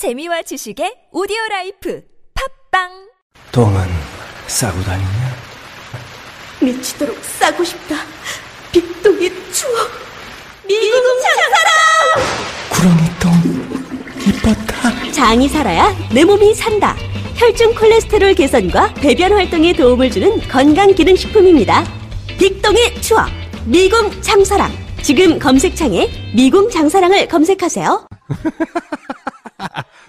재미와 지식의 오디오 라이프 팟빵 똥은 싸고 다니냐? 미치도록 싸고 싶다. 빅똥의 추억. 미궁 장사랑! 구렁이 똥 이뻤다. 장이 살아야 내 몸이 산다. 혈중 콜레스테롤 개선과 배변 활동에 도움을 주는 건강 기능 식품입니다. 빅똥의 추억. 미궁 장사랑. 지금 검색창에 미궁 장사랑을 검색하세요.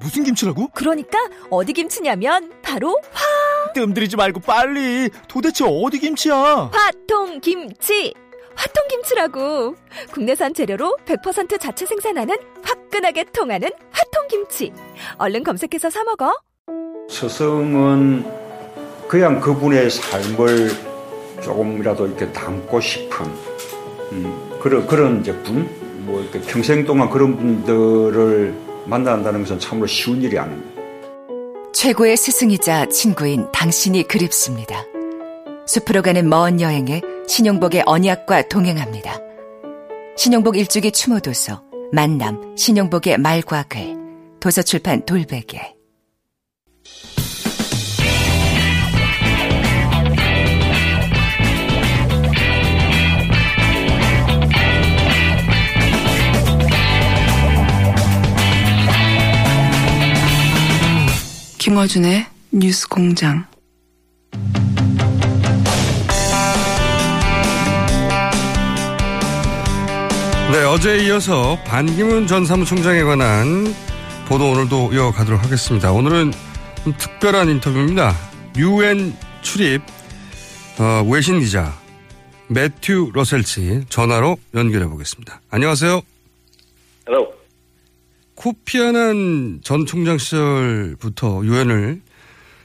무슨 김치라고? 그러니까 어디 김치냐면 바로 뜸들이지 말고 빨리. 도대체 어디 김치야? 화통 김치 화통 김치라고 국내산 재료로 100% 자체 생산하는 화끈하게 통하는 화통 김치 얼른 검색해서 사 먹어 서성은 그냥 그분의 삶을 조금이라도 이렇게 담고 싶은 음, 그런 그런 분, 뭐 이렇게 평생 동안 그런 분들을 만난다는 것은 참으로 쉬운 일이 아닙니다. 최고의 스승이자 친구인 당신이 그립습니다. 숲으로 가는 먼 여행에 신용복의 언약과 동행합니다. 신용복 일주기 추모도서 만남 신용복의 말과 글 도서출판 돌베개 김어준의 뉴스 공장. 네, 어제에 이어서 반기문 전 사무총장에 관한 보도 오늘도 이어가도록 하겠습니다. 오늘은 좀 특별한 인터뷰입니다. 유엔 출입 어, 외신 기자 매튜 러셀 씨 전화로 연결해 보겠습니다. 안녕하세요. Hello. 코피 아난 전 총장 시절부터 유엔을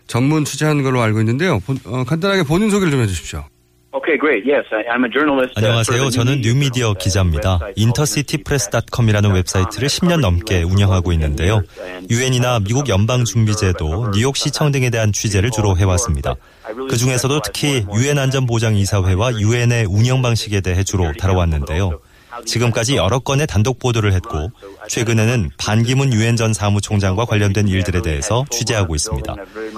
전문 취재한 걸로 알고 있는데요. 본- 어, 간단하게 본인 소개를 좀 해주십시오. Okay, great. Yes, I, I'm a journalist. uh, 안녕하세요. 저는 뉴미디어 기자입니다. uh, 이너시티프레스닷컴이라는 웹사이트를 10년 넘게 운영하고 있는데요. 유엔이나 미국 연방준비제도, 뉴욕시청 등에 대한 취재를 주로 해왔습니다. 그 중에서도 특히 유엔 안전보장이사회와 유엔의 운영 방식에 대해 주로 다뤄왔는데요. 지금까지 여러 건의 단독 보도를 했고 최근에는 반기문 유엔 전 사무총장과 관련된 일들에 대해서 취재하고 있습니다.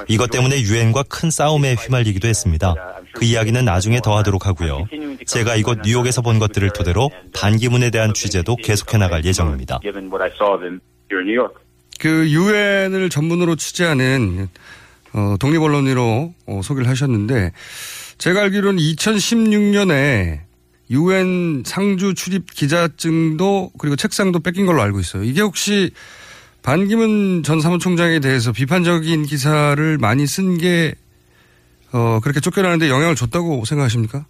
이것 때문에 유엔과 큰 싸움에 휘말리기도 했습니다. 그 이야기는 나중에 더 하도록 하고요. 제가 이곳 뉴욕에서 본 것들을 토대로 반기문에 대한 취재도 계속해 나갈 예정입니다. 그 유엔을 전문으로 취재하는 어, 독립 언론으로 어, 소개를 하셨는데 제가 알기로는 2016년에 유엔 상주 출입 기자증도 그리고 책상도 뺏긴 걸로 알고 있어요. 이게 혹시 반기문 전 사무총장에 대해서 비판적인 기사를 많이 쓴게 어, 그렇게 쫓겨나는데 영향을 줬다고 생각하십니까?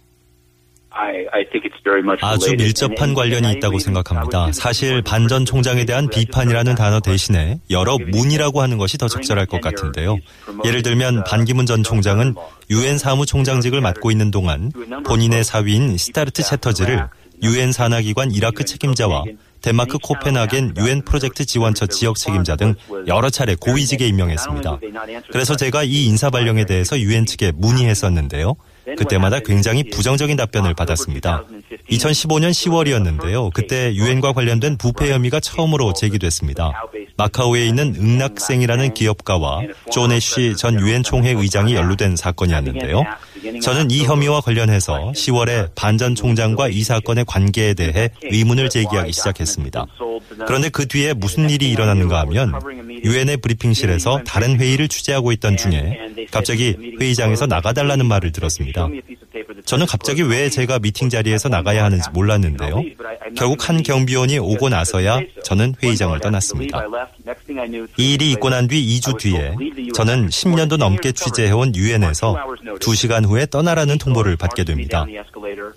아주. 밀접한 관련이 있다고 생각합니다. 사실 반 전 총장에 대한 비판이라는 단어 대신에 여러 문이라고 하는 것이 더 적절할 것 같은데요. 예를 들면 반기문 전 총장은 유엔 사무총장직을 맡고 있는 동안 본인의 사위인 시타르트 채터즈를 유엔 산하기관 이라크 책임자와 덴마크 코펜하겐 유엔 프로젝트 지원처 지역 책임자 등 여러 차례 고위직에 임명했습니다. 그래서 제가 이 인사 발령에 대해서 유엔 측에 문의했었는데요. 그때마다 굉장히 부정적인 답변을 받았습니다. 2015년 10월이었는데요. 그때 유엔과 관련된 부패 혐의가 처음으로 제기됐습니다. 마카오에 있는 응랍생이라는 기업가와 존 애쉬 전 유엔 총회 의장이 연루된 사건이었는데요. 저는 이 혐의와 관련해서 10월에 반 전 총장과 이 사건의 관계에 대해 의문을 제기하기 시작했습니다. 그런데 그 뒤에 무슨 일이 일어났는가 하면 유엔의 브리핑실에서 다른 회의를 취재하고 있던 중에 갑자기 회의장에서 나가달라는 말을 들었습니다. 저는 갑자기 왜 제가 미팅 자리에서 나가야 하는지 몰랐는데요. 결국 한 경비원이 오고 나서야 저는 회의장을 떠났습니다. 이 일이 있고 난 뒤 2주 뒤에 저는 10년도 넘게 취재해온 유엔에서 2시간 후에 떠나라는 통보를 받게 됩니다.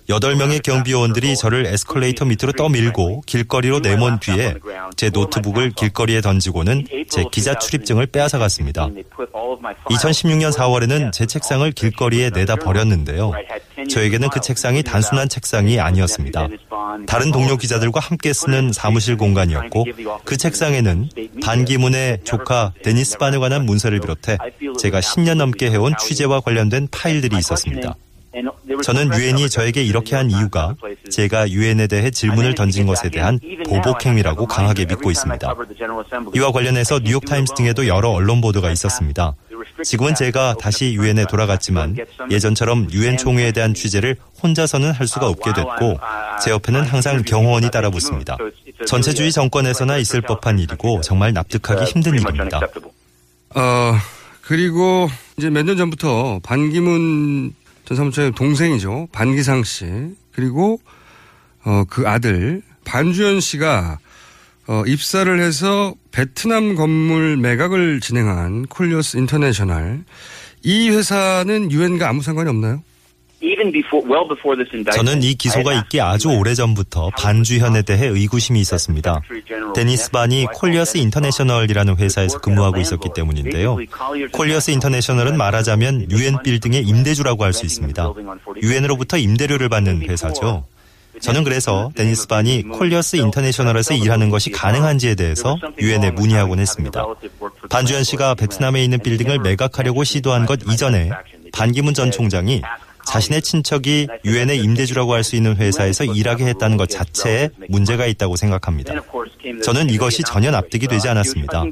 8명의 경비원들이 저를 에스컬레이터 밑으로 떠밀고 길거리로 내몬 뒤에 제 노트북을 길거리에 던지고는 제 기자 출입증을 빼앗아 갔습니다. 2016년 4월에는 제 책상을 길거리에 내다 버렸는데요. 저에게는 그 책상이 단순한 책상이 아니었습니다. 다른 동료 기자들과 함께 쓰는 사무실 공간이었고 그 책상에는 반기문의 조카 데니스 반에 관한 문서를 비롯해 제가 10년 넘게 해온 취재와 관련된 파일들이 있었습니다. 저는 유엔이 저에게 이렇게 한 이유가 제가 유엔에 대해 질문을 던진 것에 대한 보복행위라고 강하게 믿고 있습니다. 이와 관련해서 뉴욕타임스 등에도 여러 언론 보도가 있었습니다. 지금은 제가 다시 유엔에 돌아갔지만 예전처럼 유엔 총회에 대한 취재를 혼자서는 할 수가 없게 됐고 제 옆에는 항상 경호원이 따라붙습니다. 전체주의 정권에서나 있을 법한 일이고 정말 납득하기 힘든 일입니다. 어, 그리고 이제 몇 년 전부터 반기문 전 사무처의 동생이죠. 반기상 씨. 그리고 어, 그 아들 반주현 씨가 어, 입사를 해서 베트남 건물 매각을 진행한 콜리어스 인터내셔널 이 회사는 유엔과 아무 상관이 없나요? 저는 이 기소가 있기 아주 오래전부터 반주현에 대해 의구심이 있었습니다. 데니스 반이 콜리어스 인터내셔널이라는 회사에서 근무하고 있었기 때문인데요. 콜리어스 인터내셔널은 말하자면 유엔 빌딩의 임대주라고 할 수 있습니다. 유엔으로부터 임대료를 받는 회사죠. 저는 그래서 데니스 반이 콜리어스 인터내셔널에서 일하는 것이 가능한지에 대해서 유엔에 문의하곤 했습니다. 반주현 씨가 베트남에 있는 빌딩을 매각하려고 시도한 것 이전에 반기문 전 총장이 자신의 친척이 유엔의 임대주라고 할 수 있는 회사에서 일하게 했다는 것 자체에 문제가 있다고 생각합니다. 저는 이것이 전혀 납득이 되지 않았습니다.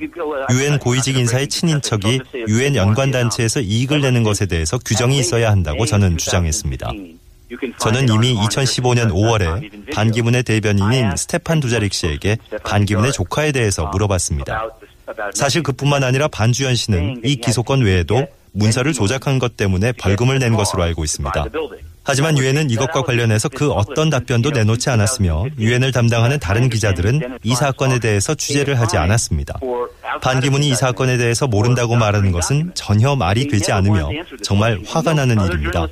유엔 고위직 인사의 친인척이 유엔 연관 단체에서 이익을 내는 것에 대해서 규정이 있어야 한다고 저는 주장했습니다. 저는 이미 2015년 5월에 반기문의 대변인인 스테판 두자릭 씨에게 반기문의 조카에 대해서 물어봤습니다. 사실 그뿐만 아니라 반주현 씨는 이 기소권 외에도 문서를 조작한 것 때문에 벌금을 낸 것으로 알고 있습니다. 하지만 유엔은 이것과 관련해서 그 어떤 답변도 내놓지 않았으며 유엔을 담당하는 다른 기자들은 이 사건에 대해서 취재를 하지 않았습니다. 반기문이 이 사건에 대해서 모른다고 말하는 것은 전혀 말이 되지 않으며 정말 화가 나는 일입니다.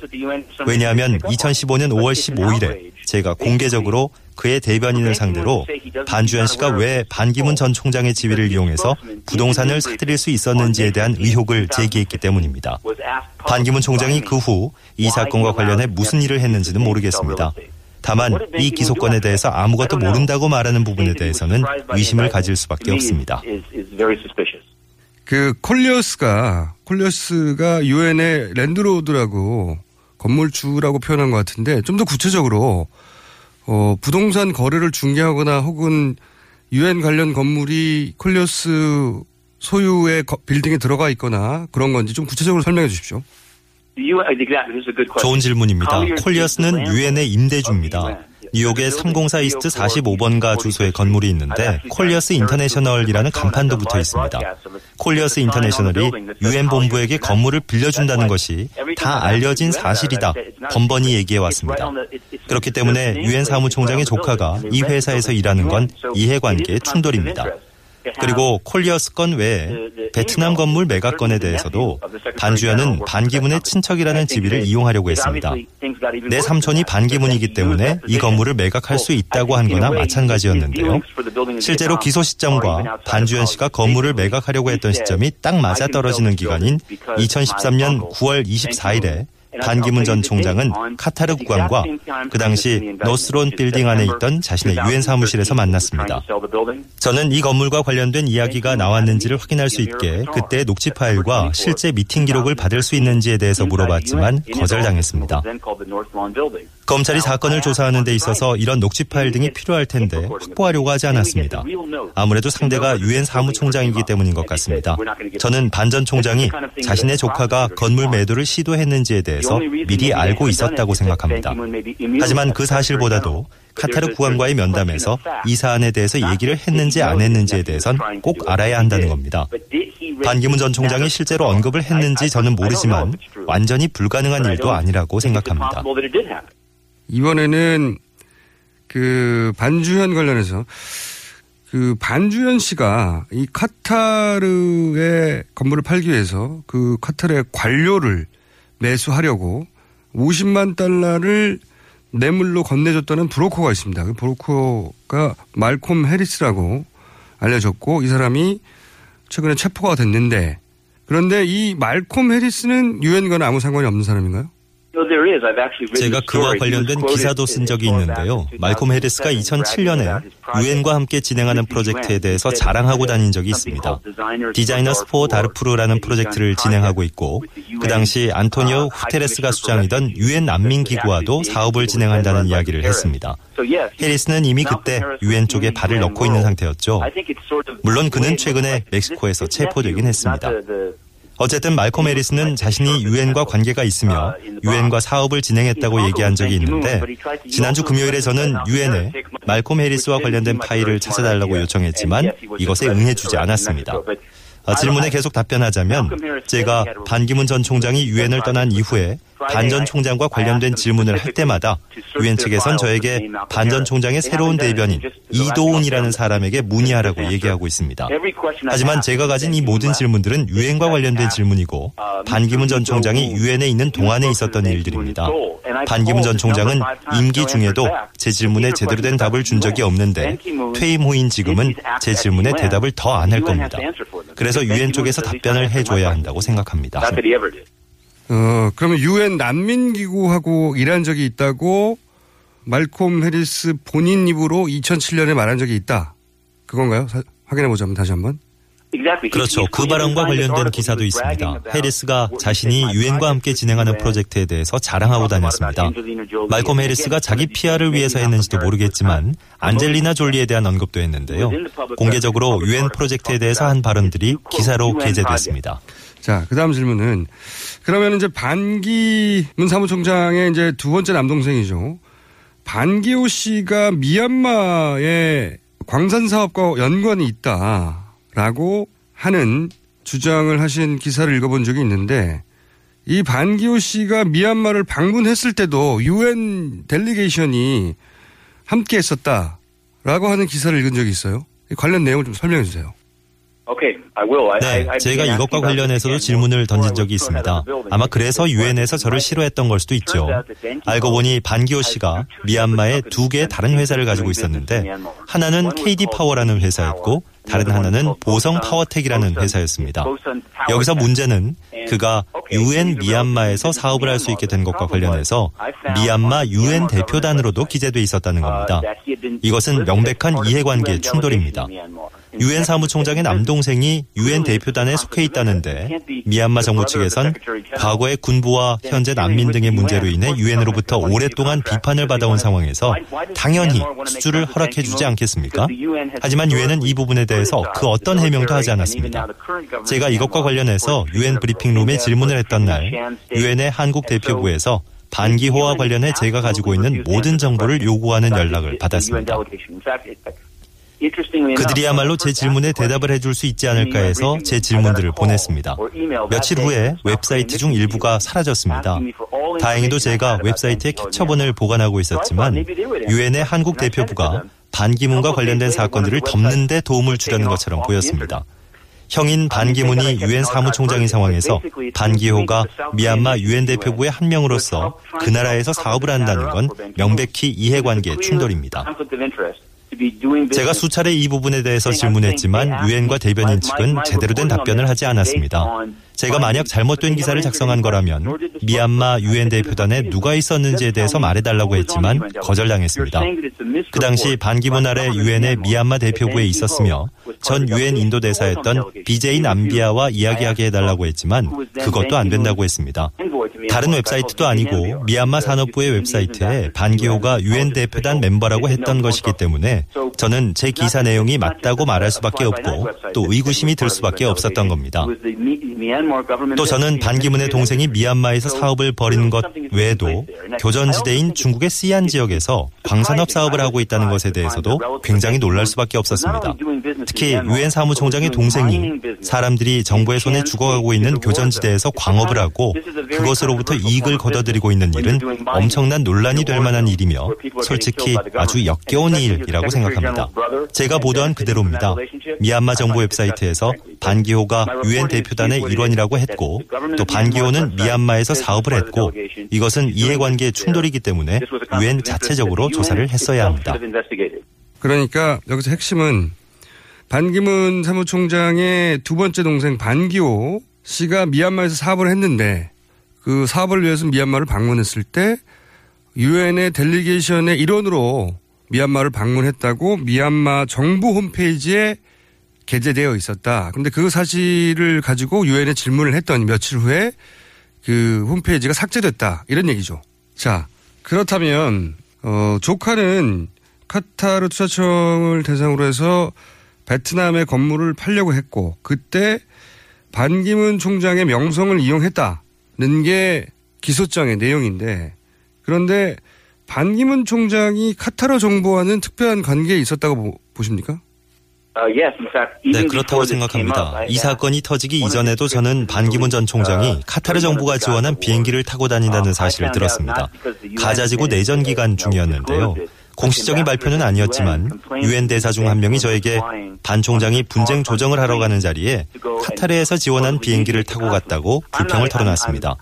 왜냐하면 2015년 5월 15일에 제가 공개적으로 그의 대변인을 상대로 반주현 씨가 왜 반기문 전 총장의 지위를 이용해서 부동산을 사들일 수 있었는지에 대한 의혹을 제기했기 때문입니다. 반기문 총장이 그 후 이 사건과 관련해 무슨 일을 했는지는 모르겠습니다. 다만 이 기소권에 대해서 아무것도 모른다고 말하는 부분에 대해서는 의심을 가질 수밖에 없습니다. 그 콜리어스가 콜리어스가 유엔의 랜드로드라고 건물주라고 표현한 것 같은데 좀 더 구체적으로 어, 부동산 거래를 중개하거나 혹은 유엔 관련 건물이 콜리어스 소유의 빌딩에 들어가 있거나 그런 건지 좀 구체적으로 설명해 주십시오. 좋은 질문입니다. 콜리어스는 유엔의 임대주입니다. 뉴욕의 304 이스트 45번가 주소의 건물이 있는데 콜리어스 인터내셔널이라는 간판도 붙어 있습니다. 콜리어스 인터내셔널이 유엔 본부에게 건물을 빌려준다는 것이 다 알려진 사실이다. 번번이 얘기해 왔습니다. 그렇기 때문에 유엔 사무총장의 조카가 이 회사에서 일하는 건 이해관계의 충돌입니다. 그리고 콜리어 스 건 외에 베트남 건물 매각 건에 대해서도 반주현은 반기문의 친척이라는 지위를 이용하려고 했습니다. 내 삼촌이 반기문이기 때문에 이 건물을 매각할 수 있다고 한 거나 마찬가지였는데요. 실제로 기소 시점과 반주현 씨가 건물을 매각하려고 했던 시점이 딱 맞아 떨어지는 기간인 2013년 9월 24일에 반기문 전 총장은 카타르 국왕과 그 당시 노스론 빌딩 안에 있던 자신의 유엔 사무실에서 만났습니다. 저는 이 건물과 관련된 이야기가 나왔는지를 확인할 수 있게 그때 녹취 파일과 실제 미팅 기록을 받을 수 있는지에 대해서 물어봤지만 거절당했습니다. 검찰이 사건을 조사하는 데 있어서 이런 녹취 파일 등이 필요할 텐데 확보하려고 하지 않았습니다. 아무래도 상대가 유엔 사무총장이기 때문인 것 같습니다. 저는 반 전 총장이 자신의 조카가 건물 매도를 시도했는지에 대해 서 미리 알고 있었다고 생각합니다. 하지만 그 사실보다도 카타르 국왕과의 면담에서 이 사안에 대해서 얘기를 했는지 안 했는지에 대해선 꼭 알아야 한다는 겁니다. 반기문 전 총장이 실제로 언급을 했는지 저는 모르지만 완전히 불가능한 일도 아니라고 생각합니다. 이번에는 그 반주현 관련해서 그 반주현 씨가 이 카타르의 건물을 팔기 위해서 그 카타르의 관료를 매수하려고 50만 달러를 뇌물로 건네줬다는 브로커가 있습니다. 그 브로커가 말콤 해리스라고 알려졌고 이 사람이 최근에 체포가 됐는데 그런데 이 말콤 해리스는 유엔과는 아무 상관이 없는 사람인가요? 제가 그와 관련된 기사도 쓴 적이 있는데요. 말콤 해리스가 2007년에 유엔과 함께 진행하는 프로젝트에 대해서 자랑하고 다닌 적이 있습니다. 디자이너스 포 다르푸르라는 프로젝트를 진행하고 있고 그 당시 안토니오 후테레스가 수장이던 유엔 난민 기구와도 사업을 진행한다는 이야기를 했습니다. 해리스는 이미 그때 유엔 쪽에 발을 넣고 있는 상태였죠. 물론 그는 최근에 멕시코에서 체포되긴 했습니다. 어쨌든 말콤 해리스는 자신이 유엔과 관계가 있으며 유엔과 사업을 진행했다고 얘기한 적이 있는데 지난주 금요일에 저는 유엔에 말콤 해리스와 관련된 파일을 찾아달라고 요청했지만 이것에 응해주지 않았습니다. 아, 질문에 계속 답변하자면 제가 반기문 전 총장이 유엔을 떠난 이후에 반 전 총장과 관련된 질문을 할 때마다 유엔 측에선 저에게 반 전 총장의 새로운 대변인 이도훈이라는 사람에게 문의하라고 얘기하고 있습니다. 하지만 제가 가진 이 모든 질문들은 유엔과 관련된 질문이고 반기문 전 총장이 유엔에 있는 동안에 있었던 일들입니다. 반기문 전 총장은 임기 중에도 제 질문에 제대로 된 답을 준 적이 없는데 퇴임 후인 지금은 제 질문에 대답을 더 안 할 겁니다. 그래서 유엔 쪽에서 답변을 해줘야 한다고 생각합니다. 어, 그러면 유엔 난민기구하고 일한 적이 있다고 말콤 해리스 본인 입으로 2007년에 말한 적이 있다. 그건가요? 사, 확인해 보자면 다시 한번. 그렇죠. 그 발언과 관련된 기사도 있습니다. 해리스가 자신이 유엔과 함께 진행하는 프로젝트에 대해서 자랑하고 다녔습니다. 말콤 해리스가 자기 PR을 위해서 했는지도 모르겠지만 안젤리나 졸리에 대한 언급도 했는데요. 공개적으로 유엔 프로젝트에 대해서 한 발언들이 기사로 게재됐습니다. 자, 그 다음 질문은 그러면 이제 반기문 사무총장의 이제 두 번째 남동생이죠. 반기호 씨가 미얀마의 광산 사업과 연관이 있다라고 하는 주장을 하신 기사를 읽어본 적이 있는데 이 반기호 씨가 미얀마를 방문했을 때도 유엔 delegation이 함께 했었다라고 하는 기사를 읽은 적이 있어요. 관련 내용을 좀 설명해 주세요. 네, 제가 이것과 관련해서도 질문을 던진 적이 있습니다. 아마 그래서 유엔에서 저를 싫어했던 걸 수도 있죠. 알고 보니 반기호 씨가 미얀마에 두 개의 다른 회사를 가지고 있었는데 하나는 KD 파워라는 회사였고 다른 하나는 보성 파워텍이라는 회사였습니다. 여기서 문제는 그가 유엔 미얀마에서 사업을 할 수 있게 된 것과 관련해서 미얀마 유엔 대표단으로도 기재돼 있었다는 겁니다. 이것은 명백한 이해관계 충돌입니다. 유엔 사무총장의 남동생이 유엔 대표단에 속해 있다는데 미얀마 정부 측에선 과거의 군부와 현재 난민 등의 문제로 인해 유엔으로부터 오랫동안 비판을 받아온 상황에서 당연히 수주를 허락해 주지 않겠습니까? 하지만 유엔은 이 부분에 대해서 그 어떤 해명도 하지 않았습니다. 제가 이것과 관련해서 유엔 브리핑룸에 질문을 했던 날 유엔의 한국 대표부에서 반기호와 관련해 제가 가지고 있는 모든 정보를 요구하는 연락을 받았습니다. 그들이야말로 제 질문에 대답을 해줄 수 있지 않을까 해서 제 질문들을 보냈습니다. 며칠 후에 웹사이트 중 일부가 사라졌습니다. 다행히도 제가 웹사이트에 캡처본을 보관하고 있었지만 유엔의 한국 대표부가 반기문과 관련된 사건들을 덮는 데 도움을 주려는 것처럼 보였습니다. 형인 반기문이 유엔 사무총장인 상황에서 반기호가 미얀마 유엔 대표부의 한 명으로서 그 나라에서 사업을 한다는 건 명백히 이해관계 충돌입니다. 제가 수차례 이 부분에 대해서 질문했지만 유엔과 대변인 측은 제대로 된 답변을 하지 않았습니다. 제가 만약 잘못된 기사를 작성한 거라면 미얀마 유엔 대표단에 누가 있었는지에 대해서 말해달라고 했지만 거절당했습니다. 그 당시 반기문 아래 유엔의 미얀마 대표부에 있었으며 전 유엔 인도 대사였던 BJ 남비아와 이야기하게 해달라고 했지만 그것도 안 된다고 했습니다. 다른 웹사이트도 아니고 미얀마 산업부의 웹사이트에 반기호가 유엔 대표단 멤버라고 했던 것이기 때문에 저는 제 기사 내용이 맞다고 말할 수밖에 없고 또 의구심이 들 수밖에 없었던 겁니다. 또 저는 반기문의 동생이 미얀마에서 사업을 벌인 것 외에도 교전지대인 중국의 시안 지역에서 광산업 사업을 하고 있다는 것에 대해서도 굉장히 놀랄 수밖에 없었습니다. 특히 유엔 사무총장의 동생이 사람들이 정부의 손에 죽어가고 있는 교전지대에서 광업을 하고 그것으로부터 이익을 거둬들이고 있는 일은 엄청난 논란이 될 만한 일이며 솔직히 아주 역겨운 일이라고 생각합니다. 제가 보도한 그대로입니다. 미얀마 정부 웹사이트에서 반기호가 유엔 대표단의 일원이 라고 했고 또 반기호는 미얀마에서 사업을 했고 이것은 이해관계 충돌이기 때문에 유엔 자체적으로 조사를 했어야 합니다. 그러니까 여기서 핵심은 반기문 사무총장의 두 번째 동생 반기호 씨가 미얀마에서 사업을 했는데 그 사업을 위해서 미얀마를 방문했을 때 유엔의 델리게이션의 일원으로 미얀마를 방문했다고 미얀마 정부 홈페이지에 게재되어 있었다. 근데 그 사실을 가지고 유엔에 질문을 했더니 며칠 후에 그 홈페이지가 삭제됐다. 이런 얘기죠. 자, 그렇다면 어 조카는 카타르 투자청을 대상으로 해서 베트남의 건물을 팔려고 했고 그때 반기문 총장의 명성을 이용했다는 게 기소장의 내용인데 그런데 반기문 총장이 카타르 정부와는 특별한 관계에 있었다고 보 십니까? 네, 그렇다고 생각합니다. 이 사건이 터지기 이전에도 저는 반기문 전 총장이 카타르 정부가 지원한 비행기를 타고 다닌다는 사실을 들었습니다. 가자지구 내전 기간 중이었는데요. 공식적인 발표는 아니었지만 유엔 대사 중 한 명이 저에게 반 총장이 분쟁 조정을 하러 가는 자리에 카타르에서 지원한 비행기를 타고 갔다고 불평을 털어놨습니다.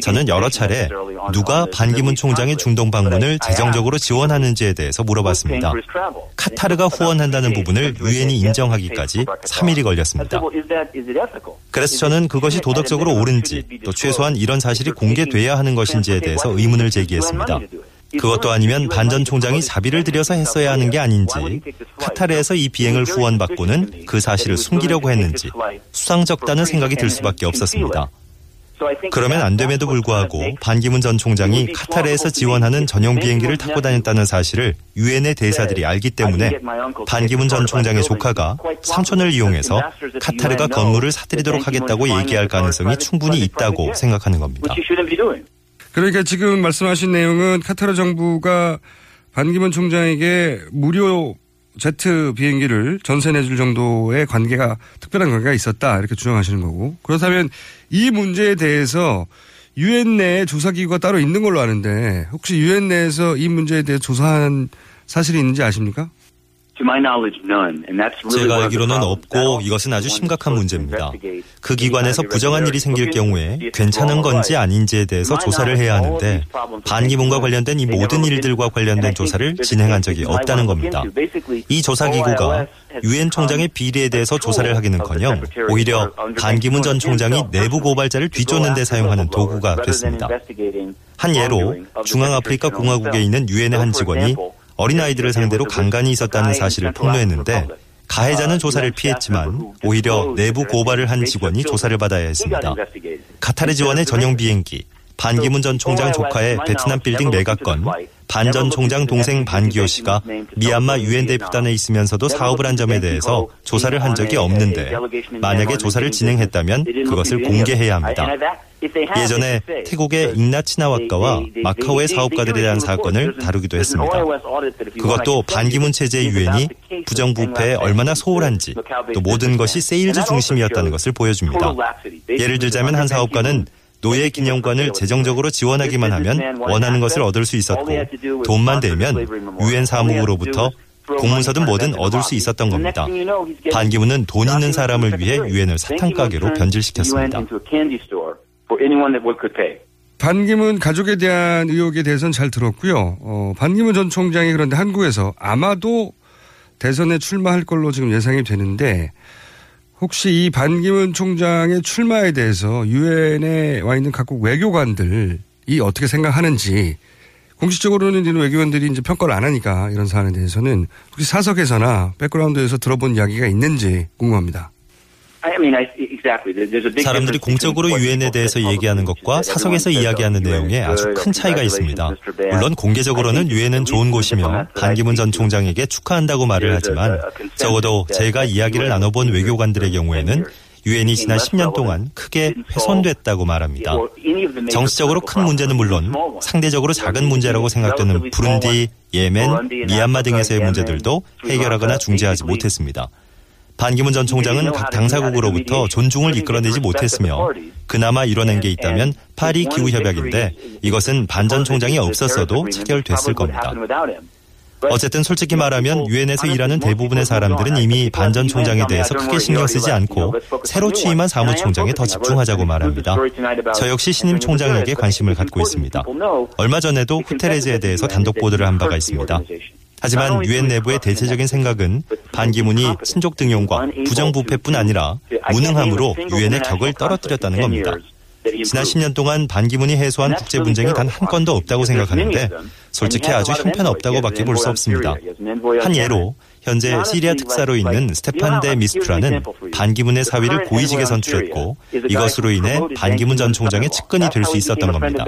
저는 여러 차례 누가 반기문 총장의 중동 방문을 재정적으로 지원하는지에 대해서 물어봤습니다. 카타르가 후원한다는 부분을 유엔이 인정하기까지 3일이 걸렸습니다. 그래서 저는 그것이 도덕적으로 옳은지 또 최소한 이런 사실이 공개돼야 하는 것인지에 대해서 의문을 제기했습니다. 그것도 아니면 반전 총장이 자비를 들여서 했어야 하는 게 아닌지 카타르에서 이 비행을 후원받고는 그 사실을 숨기려고 했는지 수상적다는 생각이 들 수밖에 없었습니다. 그러면 안 됨에도 불구하고 반기문 전 총장이 카타르에서 지원하는 전용 비행기를 타고 다녔다는 사실을 유엔의 대사들이 알기 때문에 반기문 전 총장의 조카가 삼촌을 이용해서 카타르가 건물을 사들이도록 하겠다고 얘기할 가능성이 충분히 있다고 생각하는 겁니다. 그러니까 지금 말씀하신 내용은 카타르 정부가 반기문 총장에게 무료 제트 비행기를 전세 내줄 정도의 관계가 특별한 관계가 있었다 이렇게 주장하시는 거고 그렇다면 이 문제에 대해서 유엔 내에 조사기구가 따로 있는 걸로 아는데 혹시 유엔 내에서 이 문제에 대해 조사한 사실이 있는지 아십니까? 제가 알기로는 없고 이것은 아주 심각한 문제입니다. 그 기관에서 부정한 일이 생길 경우에 괜찮은 건지 아닌지에 대해서 조사를 해야 하는데 반기문과 관련된 이 모든 일들과 관련된 조사를 진행한 적이 없다는 겁니다. 이 조사기구가 유엔 총장의 비리에 대해서 조사를 하기는커녕 오히려 반기문 전 총장이 내부 고발자를 뒤쫓는 데 사용하는 도구가 됐습니다. 한 예로 중앙아프리카 공화국에 있는 유엔의 한 직원이 어린아이들을 상대로 강간이 있었다는 사실을 폭로했는데 가해자는 조사를 피했지만 오히려 내부 고발을 한 직원이 조사를 받아야 했습니다. 카타르 지원의 전용 비행기, 반기문 전 총장 조카의 베트남 빌딩 매각건, 반 전 총장 동생 반기호 씨가 미얀마 유엔 대표단에 있으면서도 사업을 한 점에 대해서 조사를 한 적이 없는데 만약에 조사를 진행했다면 그것을 공개해야 합니다. 예전에 태국의 잉락 친나왓과와 마카오의 사업가들에 대한 사건을 다루기도 했습니다. 그것도 반기문 체제의 유엔이 부정부패에 얼마나 소홀한지 또 모든 것이 세일즈 중심이었다는 것을 보여줍니다. 예를 들자면 한 사업가는 노예 기념관을 재정적으로 지원하기만 하면 원하는 것을 얻을 수 있었고 돈만 대면 유엔 사무부로부터 공문서든 뭐든 얻을 수 있었던 겁니다. 반기문은 돈 있는 사람을 위해 유엔을 사탕 가게로 변질시켰습니다. 반기문 가족에 대한 의혹에 대해서는 잘 들었고요. 어, 반기문 전 총장이 그런데 한국에서 아마도 대선에 출마할 걸로 지금 예상이 되는데 혹시 이 반기문 총장의 출마에 대해서 유엔에 와 있는 각국 외교관들이 어떻게 생각하는지 공식적으로는 이런 외교관들이 이제 평가를 안 하니까 이런 사안에 대해서는 혹시 사석에서나 백그라운드에서 들어본 이야기가 있는지 궁금합니다. 사람들이 공적으로 유엔에 대해서 얘기하는 것과 사석에서 이야기하는 내용에 아주 큰 차이가 있습니다. 물론 공개적으로는 유엔은 좋은 곳이며 반기문 전 총장에게 축하한다고 말을 하지만 적어도 제가 이야기를 나눠본 외교관들의 경우에는 유엔이 지난 10년 동안 크게 훼손됐다고 말합니다. 정치적으로 큰 문제는 물론 상대적으로 작은 문제라고 생각되는 부룬디, 예멘, 미얀마 등에서의 문제들도 해결하거나 중재하지 못했습니다. 반기문 전 총장은 각 당사국으로부터 존중을 이끌어내지 못했으며 그나마 이뤄낸 게 있다면 파리 기후 협약인데 이것은 반 전 총장이 없었어도 체결됐을 겁니다. 어쨌든 솔직히 말하면 유엔에서 일하는 대부분의 사람들은 이미 반 전 총장에 대해서 크게 신경 쓰지 않고 새로 취임한 사무총장에 더 집중하자고 말합니다. 저 역시 신임 총장에게 관심을 갖고 있습니다. 얼마 전에도 후테레즈에 대해서 단독 보도를 한 바가 있습니다. 하지만 유엔 내부의 대체적인 생각은 반기문이 친족 등용과 부정부패뿐 아니라 무능함으로 유엔의 격을 떨어뜨렸다는 겁니다. 지난 10년 동안 반기문이 해소한 국제 분쟁이 단 한 건도 없다고 생각하는데 솔직히 아주 형편없다고밖에 볼 수 없습니다. 한 예로 현재 시리아 특사로 있는 스테판 데 미스투라는 반기문의 사위를 고위직에 선출했고 이것으로 인해 반기문 전 총장의 측근이 될 수 있었던 겁니다.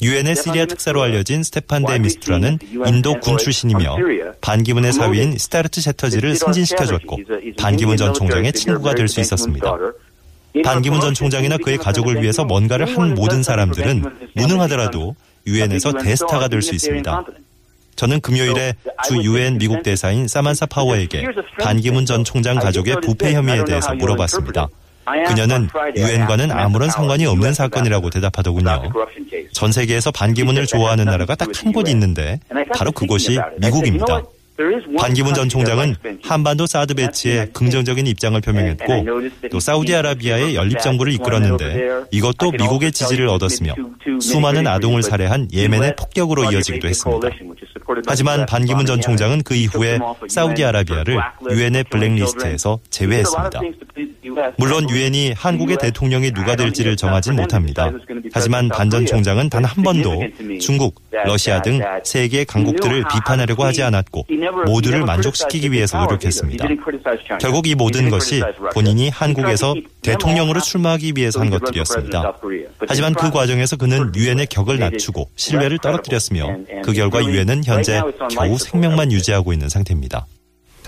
유엔의 시리아 특사로 알려진 스테판 데 미스투라는 인도 군 출신이며 반기문의 사위인 싯다르트 채터지를 승진시켜줬고 반기문 전 총장의 친구가 될 수 있었습니다. 반기문 전 총장이나 그의 가족을 위해서 뭔가를 한 모든 사람들은 무능하더라도 유엔에서 대스타가 될 수 있습니다. 저는 금요일에 주 유엔 미국 대사인 사만사 파워에게 반기문 전 총장 가족의 부패 혐의에 대해서 물어봤습니다. 그녀는 유엔과는 아무런 상관이 없는 사건이라고 대답하더군요. 전 세계에서 반기문을 좋아하는 나라가 딱 한곳 있는데 바로 그곳이 미국입니다. 반기문 전 총장은 한반도 사드 배치에 긍정적인 입장을 표명했고 또 사우디아라비아의 연립 정부를 이끌었는데 이것도 미국의 지지를 얻었으며 수많은 아동을 살해한 예멘의 폭격으로 이어지기도 했습니다. 하지만 반기문 전 총장은 그 이후에 사우디아라비아를 유엔의 블랙리스트에서 제외했습니다. 물론 유엔이 한국의 대통령이 누가 될지를 정하진 못합니다. 하지만 반전 총장은 단 한 번도 중국, 러시아 등 세계 강국들을 비판하려고 하지 않았고 모두를 만족시키기 위해서 노력했습니다. 결국 이 모든 것이 본인이 한국에서 대통령으로 출마하기 위해서 한 것들이었습니다. 하지만 그 과정에서 그는 유엔의 격을 낮추고 신뢰를 떨어뜨렸으며 그 결과 유엔은 현재 겨우 생명만 유지하고 있는 상태입니다.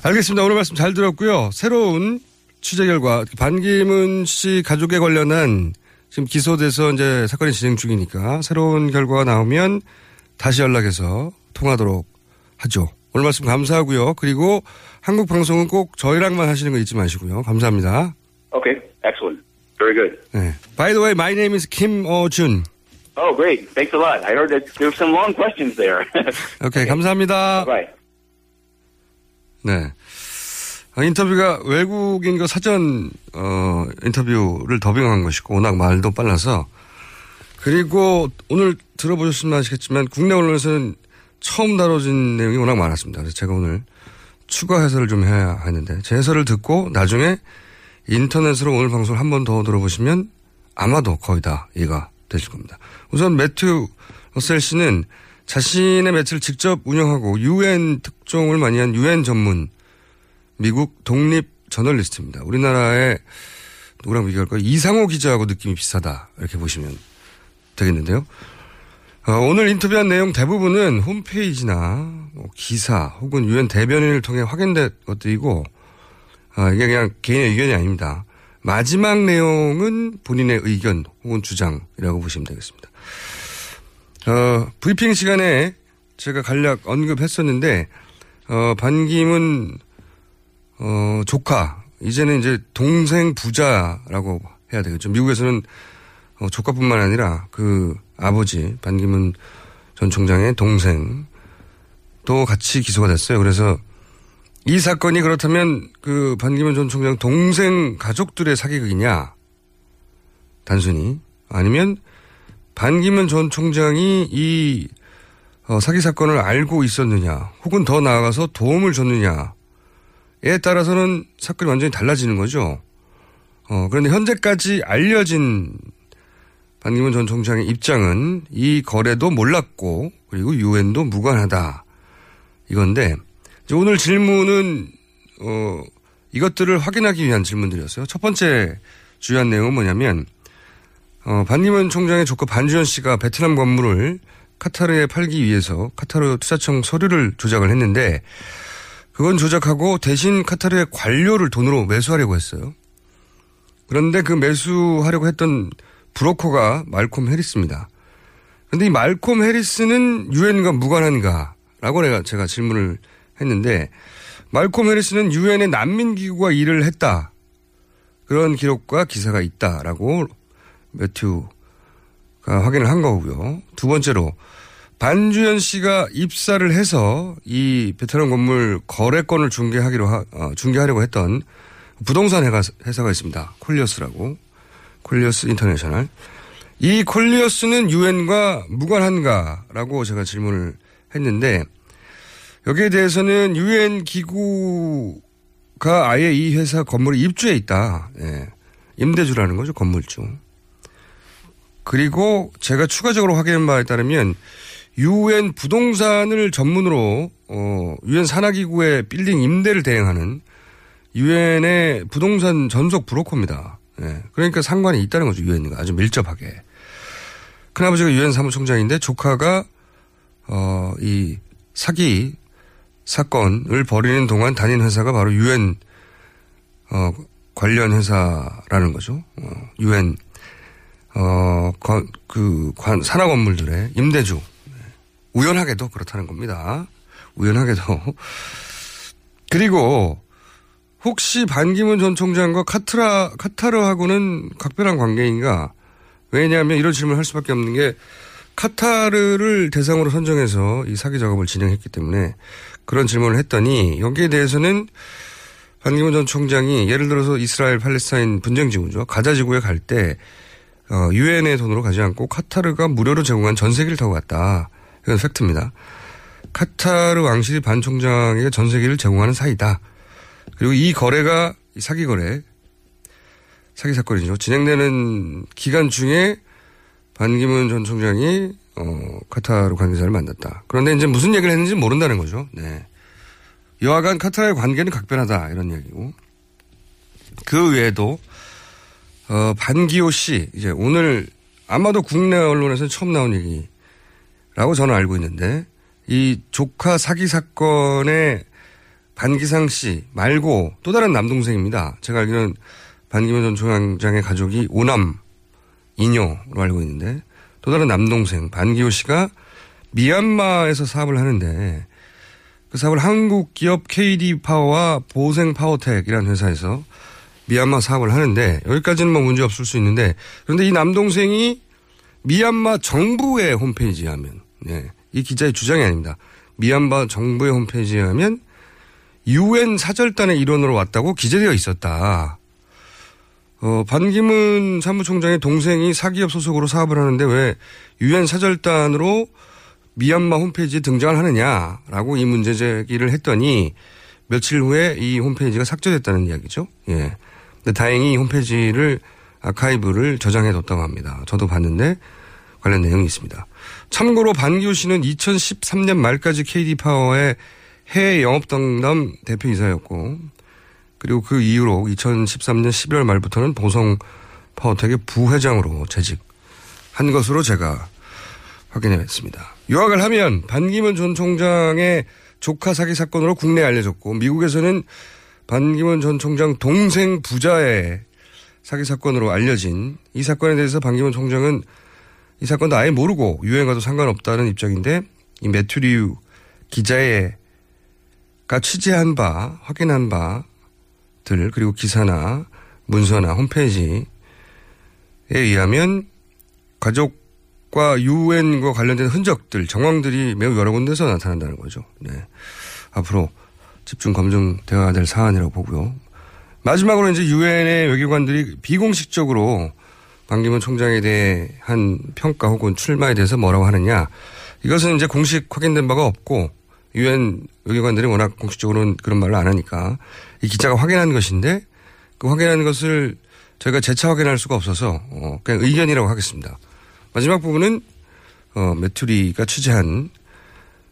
알겠습니다. 오늘 말씀 잘 들었고요. 새로운 취재 결과 반기문 씨 가족에 관련한 지금 기소돼서 이제 사건이 진행 중이니까 새로운 결과가 나오면 다시 연락해서 통하도록 하죠. 오늘 말씀 감사하고요. 그리고 한국 방송은 꼭 저희랑만 하시는 거 잊지 마시고요. 감사합니다. Okay, excellent. Very good. 네. By the way, my name is Kim Oh-jun. Oh, great. Thanks a lot. I heard that there were some long questions there. 오케이, 감사합니다. Bye. 네. 아, 인터뷰가 외국인과 사전 어, 인터뷰를 더빙한 것이고 워낙 말도 빨라서 그리고 오늘 들어보셨으면 아시겠지만 국내 언론에서는 처음 다뤄진 내용이 워낙 많았습니다. 그래서 제가 오늘 추가 해설을 좀 해야 하는데 제 해설을 듣고 나중에 인터넷으로 오늘 방송을 한 번 더 들어보시면 아마도 거의 다 이해가 되실 겁니다. 우선 매튜 러셀 씨는 자신의 매체를 직접 운영하고 유엔 특종을 많이 한 유엔 전문 미국 독립 저널리스트입니다. 우리나라의 누구랑 비교할까요? 이상호 기자하고 느낌이 비슷하다. 이렇게 보시면 되겠는데요. 어, 오늘 인터뷰한 내용 대부분은 홈페이지나 뭐 기사 혹은 유엔 대변인을 통해 확인된 것들이고 어, 이게 그냥 개인의 의견이 아닙니다. 마지막 내용은 본인의 의견 혹은 주장이라고 보시면 되겠습니다. 어, 브리핑 시간에 제가 간략 언급했었는데 어, 반기문 어, 조카. 이제는 이제 동생 부자라고 해야 되겠죠. 미국에서는 어, 조카뿐만 아니라 그 아버지 반기문 전 총장의 동생도 같이 기소가 됐어요. 그래서 이 사건이 그렇다면 그 반기문 전 총장 동생 가족들의 사기극이냐? 단순히. 아니면 반기문 전 총장이 이 어, 사기 사건을 알고 있었느냐? 혹은 더 나아가서 도움을 줬느냐 에 따라서는 사건이 완전히 달라지는 거죠. 어, 그런데 현재까지 알려진 반기문 전 총장의 입장은 이 거래도 몰랐고 그리고 유엔도 무관하다 이건데 오늘 질문은 어, 이것들을 확인하기 위한 질문들이었어요. 첫 번째 주요한 내용은 뭐냐면 어, 반기문 총장의 조카 반주현 씨가 베트남 건물을 카타르에 팔기 위해서 카타르 투자청 서류를 조작을 했는데 그건 조작하고 대신 카타르의 관료를 돈으로 매수하려고 했어요. 그런데 그 매수하려고 했던 브로커가 말콤 해리스입니다. 그런데 이 말콤 해리스는 유엔과 무관한가라고 내가 제가 질문을 했는데 말콤 해리스는 유엔의 난민기구와 일을 했다. 그런 기록과 기사가 있다라고 매튜가 확인을 한 거고요. 두 번째로 반주현 씨가 입사를 해서 이 베테랑 건물 거래권을 중개하기로 하, 어, 중개하려고 했던 부동산 회사가 있습니다. 콜리어스라고 콜리어스 인터내셔널. 이 콜리어스는 유엔과 무관한가라고 제가 질문을 했는데 여기에 대해서는 유엔 기구가 아예 이 회사 건물에 입주해 있다. 예. 임대주라는 거죠 건물주. 그리고 제가 추가적으로 확인한 바에 따르면 유엔 부동산을 전문으로 어 유엔 산하기구의 빌딩 임대를 대행하는 유엔의 부동산 전속 브로커입니다. 예. 그러니까 상관이 있다는 거죠 유엔과 아주 밀접하게. 큰아버지가 유엔 사무총장인데 조카가 어 이 사기 사건을 벌이는 동안 다닌 회사가 바로 유엔 어 관련 회사라는 거죠. 어 유엔 어그 산하 건물들의 임대주 우연하게도 그렇다는 겁니다. 우연하게도. 그리고 혹시 반기문 전 총장과 카트라, 카타르하고는 각별한 관계인가? 왜냐하면 이런 질문을 할 수밖에 없는 게 카타르를 대상으로 선정해서 이 사기 작업을 진행했기 때문에 그런 질문을 했더니 여기에 대해서는 반기문 전 총장이 예를 들어서 이스라엘 팔레스타인 분쟁 지구죠. 가자 지구에 갈때 어, 유엔의 돈으로 가지 않고 카타르가 무료로 제공한 전세기를 타고 갔다. 이건 팩트입니다. 카타르 왕실이 반 총장에게 전세기를 제공하는 사이다. 그리고 이 거래가 사기 거래, 사기 사건이죠. 진행되는 기간 중에 반기문 전 총장이 어, 카타르 관계자를 만났다. 그런데 이제 무슨 얘기를 했는지 모른다는 거죠. 네. 여하간 카타르의 관계는 각별하다 이런 얘기고 그 외에도 어, 반기호 씨 이제 오늘 아마도 국내 언론에서 처음 나온 얘기 라고 저는 알고 있는데 이 조카 사기 사건의 반기상 씨 말고 또 다른 남동생입니다. 제가 알기로는 반기문 전 총장의 가족이 오남 이녀로 알고 있는데 또 다른 남동생 반기호 씨가 미얀마에서 사업을 하는데 그 사업을 한국 기업 KD 파워와 보생 파워텍이라는 회사에서 미얀마 사업을 하는데 여기까지는 뭐 문제 없을 수 있는데 그런데 이 남동생이 미얀마 정부의 홈페이지에 하면 네. 이 기자의 주장이 아닙니다. 미얀마 정부의 홈페이지에 하면 유엔 사절단의 일원으로 왔다고 기재되어 있었다. 어, 반기문 사무총장의 동생이 사기업 소속으로 사업을 하는데 왜 유엔 사절단으로 미얀마 홈페이지에 등장을 하느냐라고 이 문제 제기를 했더니 며칠 후에 이 홈페이지가 삭제됐다는 이야기죠. 예. 근데 다행히 이 홈페이지를 아카이브를 저장해 뒀다고 합니다. 저도 봤는데 관련 내용이 있습니다. 참고로 반기호 씨는 2013년 말까지 KD파워의 해외 영업 담당 대표 이사였고 그리고 그 이후로 2013년 11월 말부터는 보성 파워텍의 부회장으로 재직한 것으로 제가 확인했습니다. 요약을 하면 반기문 전 총장의 조카 사기 사건으로 국내에 알려졌고 미국에서는 반기문 전 총장 동생 부자의 사기 사건으로 알려진 이 사건에 대해서 반기문 총장은 이 사건도 아예 모르고 유행과도 상관없다는 입장인데 이 매튜리우 기자의가 취재한 바, 확인한 바들 그리고 기사나 문서나 홈페이지에 의하면 가족과 유엔과 관련된 흔적들, 정황들이 매우 여러 군데서 나타난다는 거죠. 네. 앞으로 집중 검증되어야 될 사안이라고 보고요. 마지막으로 이제 유엔의 외교관들이 비공식적으로 반기문 총장에 대한 평가 혹은 출마에 대해서 뭐라고 하느냐. 이것은 이제 공식 확인된 바가 없고 유엔 외교관들이 워낙 공식적으로는 그런 말을 안 하니까 이 기자가 확인한 것인데 그 확인한 것을 저희가 재차 확인할 수가 없어서 어 그냥 의견이라고 하겠습니다. 마지막 부분은 어 메투리가 취재한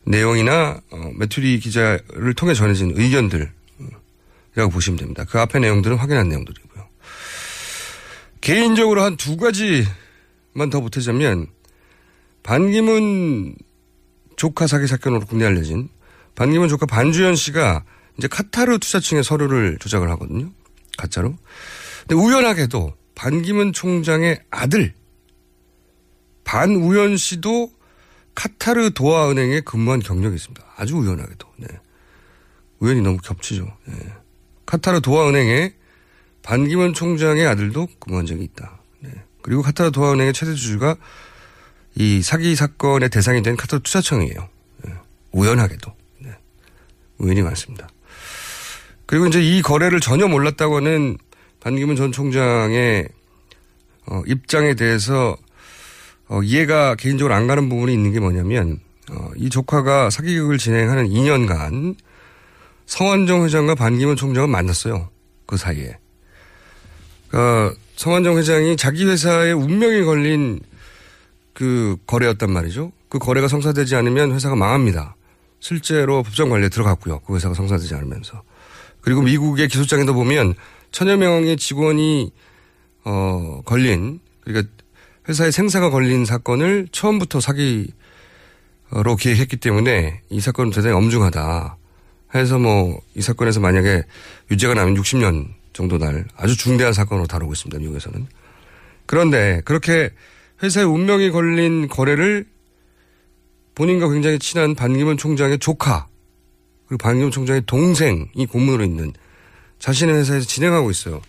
내용이나 어 메투리 기자를 통해 전해진 의견들이라고 보시면 됩니다. 그 앞에 내용들은 확인한 내용들이고. 개인적으로 한 두 가지만 더 보태자면 반기문 조카 사기 사건으로 국내 알려진 반기문 조카 반주현 씨가 이제 카타르 투자층의 서류를 조작을 하거든요. 가짜로. 근데 우연하게도 반기문 총장의 아들 반우연 씨도 카타르 도하은행에 근무한 경력이 있습니다. 아주 우연하게도. 네. 우연이 너무 겹치죠. 네. 카타르 도하은행에 반기문 총장의 아들도 근무한 적이 있다. 네. 그리고 카타르 도하은행의 최대 주주가 이 사기 사건의 대상이 된 카타르 투자청이에요. 네. 우연하게도. 네. 우연이 많습니다. 그리고 이제 이 거래를 전혀 몰랐다고 하는 반기문 전 총장의 어, 입장에 대해서 어, 이해가 개인적으로 안 가는 부분이 있는 게 뭐냐면 어, 이 조카가 사기극을 진행하는 2년간 성환정 회장과 반기문 총장은 만났어요. 그 사이에. 그 성환정 회장이 자기 회사의 운명이 걸린 그 거래였단 말이죠. 그 거래가 성사되지 않으면 회사가 망합니다. 실제로 법정 관리에 들어갔고요. 그 회사가 성사되지 않으면서. 그리고 미국의 기소장에도 보면 천여 명의 직원이 어 걸린 그러니까 회사의 생사가 걸린 사건을 처음부터 사기로 기획했기 때문에 이 사건은 대단히 엄중하다. 해서 뭐 이 사건에서 만약에 유죄가 나면 60년 정도 날 아주 중대한 사건으로 다루고 있습니다. 미국에서는. 그런데 그렇게 회사의 운명이 걸린 거래를 본인과 굉장히 친한 반기문 총장의 조카 그리고 반기문 총장의 동생이 고문으로 있는 자신의 회사에서 진행하고 있어요.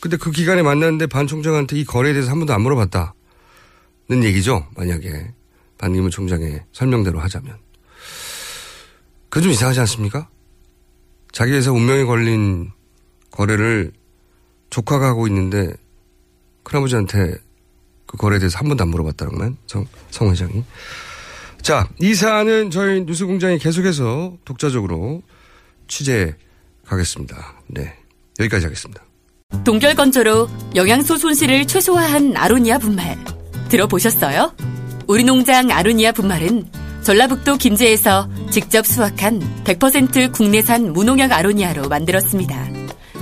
근데 그 기간에 만났는데 반 총장한테 이 거래에 대해서 한 번도 안 물어봤다는 얘기죠. 만약에 반기문 총장의 설명대로 하자면. 그건 좀 이상하지 않습니까? 자기 회사 운명이 걸린 거래를 조카가 하고 있는데 큰아버지한테 그 거래에 대해서 한 번도 안 물어봤다는 건 성, 성 회장이. 자, 이 사안은 저희 뉴스공장이 계속해서 독자적으로 취재 가겠습니다. 네. 여기까지 하겠습니다. 동결 건조로 영양소 손실을 최소화한 아로니아 분말. 들어보셨어요? 우리 농장 아로니아 분말은 전라북도 김제에서 직접 수확한 100% 국내산 무농약 아로니아로 만들었습니다.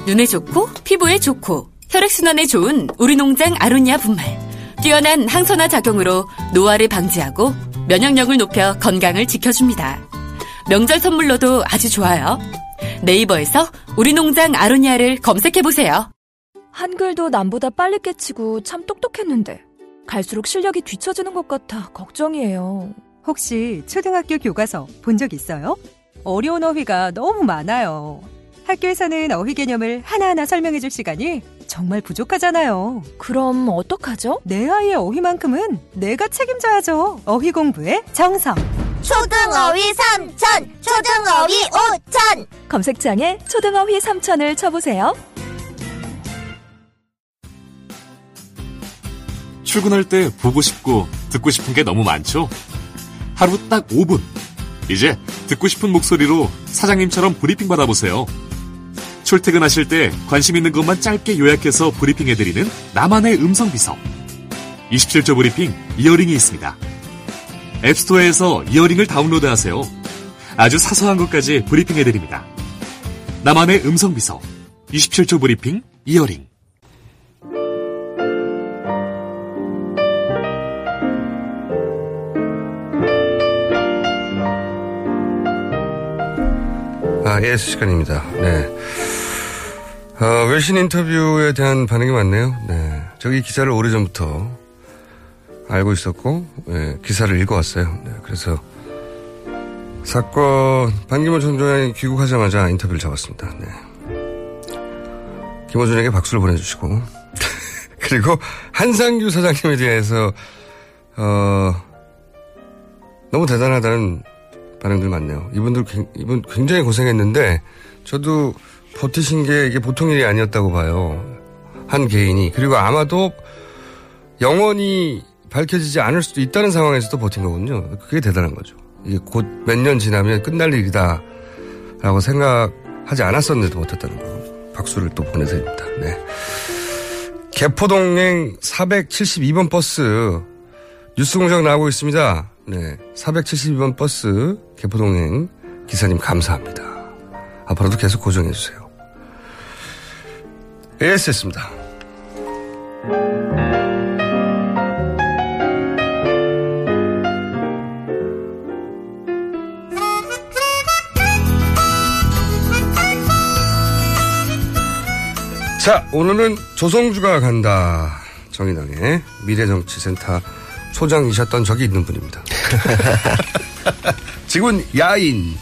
눈에 좋고 피부에 좋고 혈액순환에 좋은 우리 농장 아로니아 분말. 뛰어난 항산화 작용으로 노화를 방지하고 면역력을 높여 건강을 지켜줍니다. 명절 선물로도 아주 좋아요. 네이버에서 우리 농장 아로니아를 검색해보세요. 한글도 남보다 빨리 깨치고 참 똑똑했는데 갈수록 실력이 뒤처지는 것 같아 걱정이에요. 혹시 초등학교 교과서 본 적 있어요? 어려운 어휘가 너무 많아요. 학교에서는 어휘 개념을 하나하나 설명해 줄 시간이 정말 부족하잖아요. 그럼 어떡하죠? 내 아이의 어휘만큼은 내가 책임져야죠. 어휘 공부의 정성. 초등어휘 3천, 초등어휘 5천. 검색창에 초등어휘 3천을 쳐보세요. 출근할 때 보고 싶고 듣고 싶은 게 너무 많죠? 하루 딱 5분. 이제 듣고 싶은 목소리로 사장님처럼 브리핑 받아보세요. 출퇴근하실 때 관심 있는 것만 짧게 요약해서 브리핑해드리는 나만의 음성 비서. 27조 브리핑 이어링이 있습니다. 앱스토어에서 이어링을 다운로드하세요. 아주 사소한 것까지 브리핑해드립니다. 나만의 음성 비서. 27조 브리핑 이어링. 아, 예스 시간입니다. 네. 어, 외신 인터뷰에 대한 반응이 많네요. 네. 저기 기사를 오래전부터 알고 있었고, 네, 기사를 읽어왔어요. 네, 그래서 사건, 반기문 총장이 귀국하자마자 인터뷰를 잡았습니다. 네. 김호준에게 박수를 보내주시고, 그리고 한상규 사장님에 대해서, 어, 너무 대단하다는 반응들 많네요. 이분들, 이분 굉장히 고생했는데, 저도 버티신 게 이게 보통 일이 아니었다고 봐요. 한 개인이. 그리고 아마도 영원히 밝혀지지 않을 수도 있다는 상황에서도 버틴 거군요. 그게 대단한 거죠. 이게 곧 몇 년 지나면 끝날 일이다. 라고 생각하지 않았었는데도 못했다는 거. 박수를 또 보내드립니다. 네. 개포동행 472번 버스 뉴스 공장 나오고 있습니다. 네. 472번 버스 개포동행 기사님 감사합니다. 앞으로도 계속 고정해주세요. AS였습니다. 자, 오늘은 조성주가 간다. 정의당의 미래정치센터 소장이셨던 적이 있는 분입니다. 지금은 야인.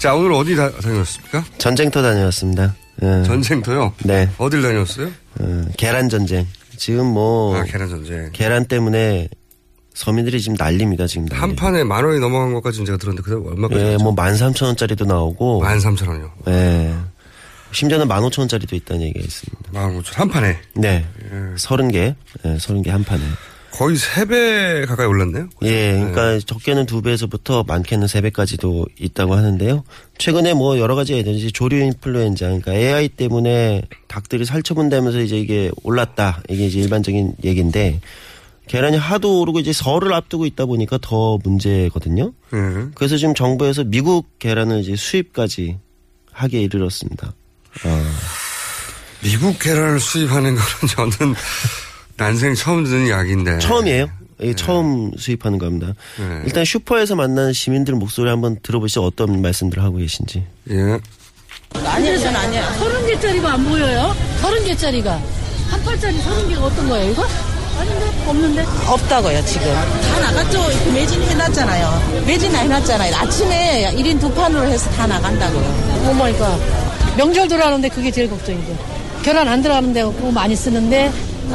자, 오늘 어디 다, 다녔습니까? 전쟁터 다녀왔습니다. 예. 전쟁터요? 네. 어딜 다녔어요? 어, 계란 전쟁. 지금 뭐 아, 계란 전쟁. 계란 때문에 서민들이 지금 난립니다. 지금 난리. 한 판에 만 원이 넘어간 것까지 제가 들었는데 그때 얼마까지? 예, 뭐 13,000원짜리도 나오고. 13,000원이요? 예. 심지어는 15,000원짜리도 있다는 얘기가 있습니다. 15,000원. 한 판에? 네. 30개. 예, 30개 한 판에. 거의 3배 가까이 올랐네요? 예, 그러니까 적게는 두 배에서부터 많게는 세 배까지도 있다고 하는데요. 최근에 뭐 여러 가지 예든지 조류 인플루엔자, 그러니까 AI 때문에 닭들이 살처분되면서 이제 이게 올랐다. 이게 이제 일반적인 얘기인데 계란이 하도 오르고 이제 설을 앞두고 있다 보니까 더 문제거든요. 음. 그래서 지금 정부에서 미국 계란을 이제 수입까지 하게 이르렀습니다. 어. 미국 계란을 수입하는 거는 저는 난생 처음 듣는 이야기인데. 처음이에요. 이게 처음 수입하는 겁니다. 네. 일단 슈퍼에서 만난 시민들 목소리 한번 들어보시죠. 어떤 말씀들을 하고 계신지. 예. 아니요, 전 아니야. 서른 개짜리가 안 보여요? 서른 개짜리가. 한 팔짜리 서른 개가 어떤 거예요, 이거? 아닌데? 없는데? 없다고요, 지금. 다 나갔죠. 이렇게 매진 해놨잖아요. 매진 해놨잖아요. 아침에 1인 두 판으로 해서 다 나간다고요. Oh my God. 명절 들어가는데 그게 제일 걱정이죠. 계란 안 들어가는데 그거 많이 쓰는데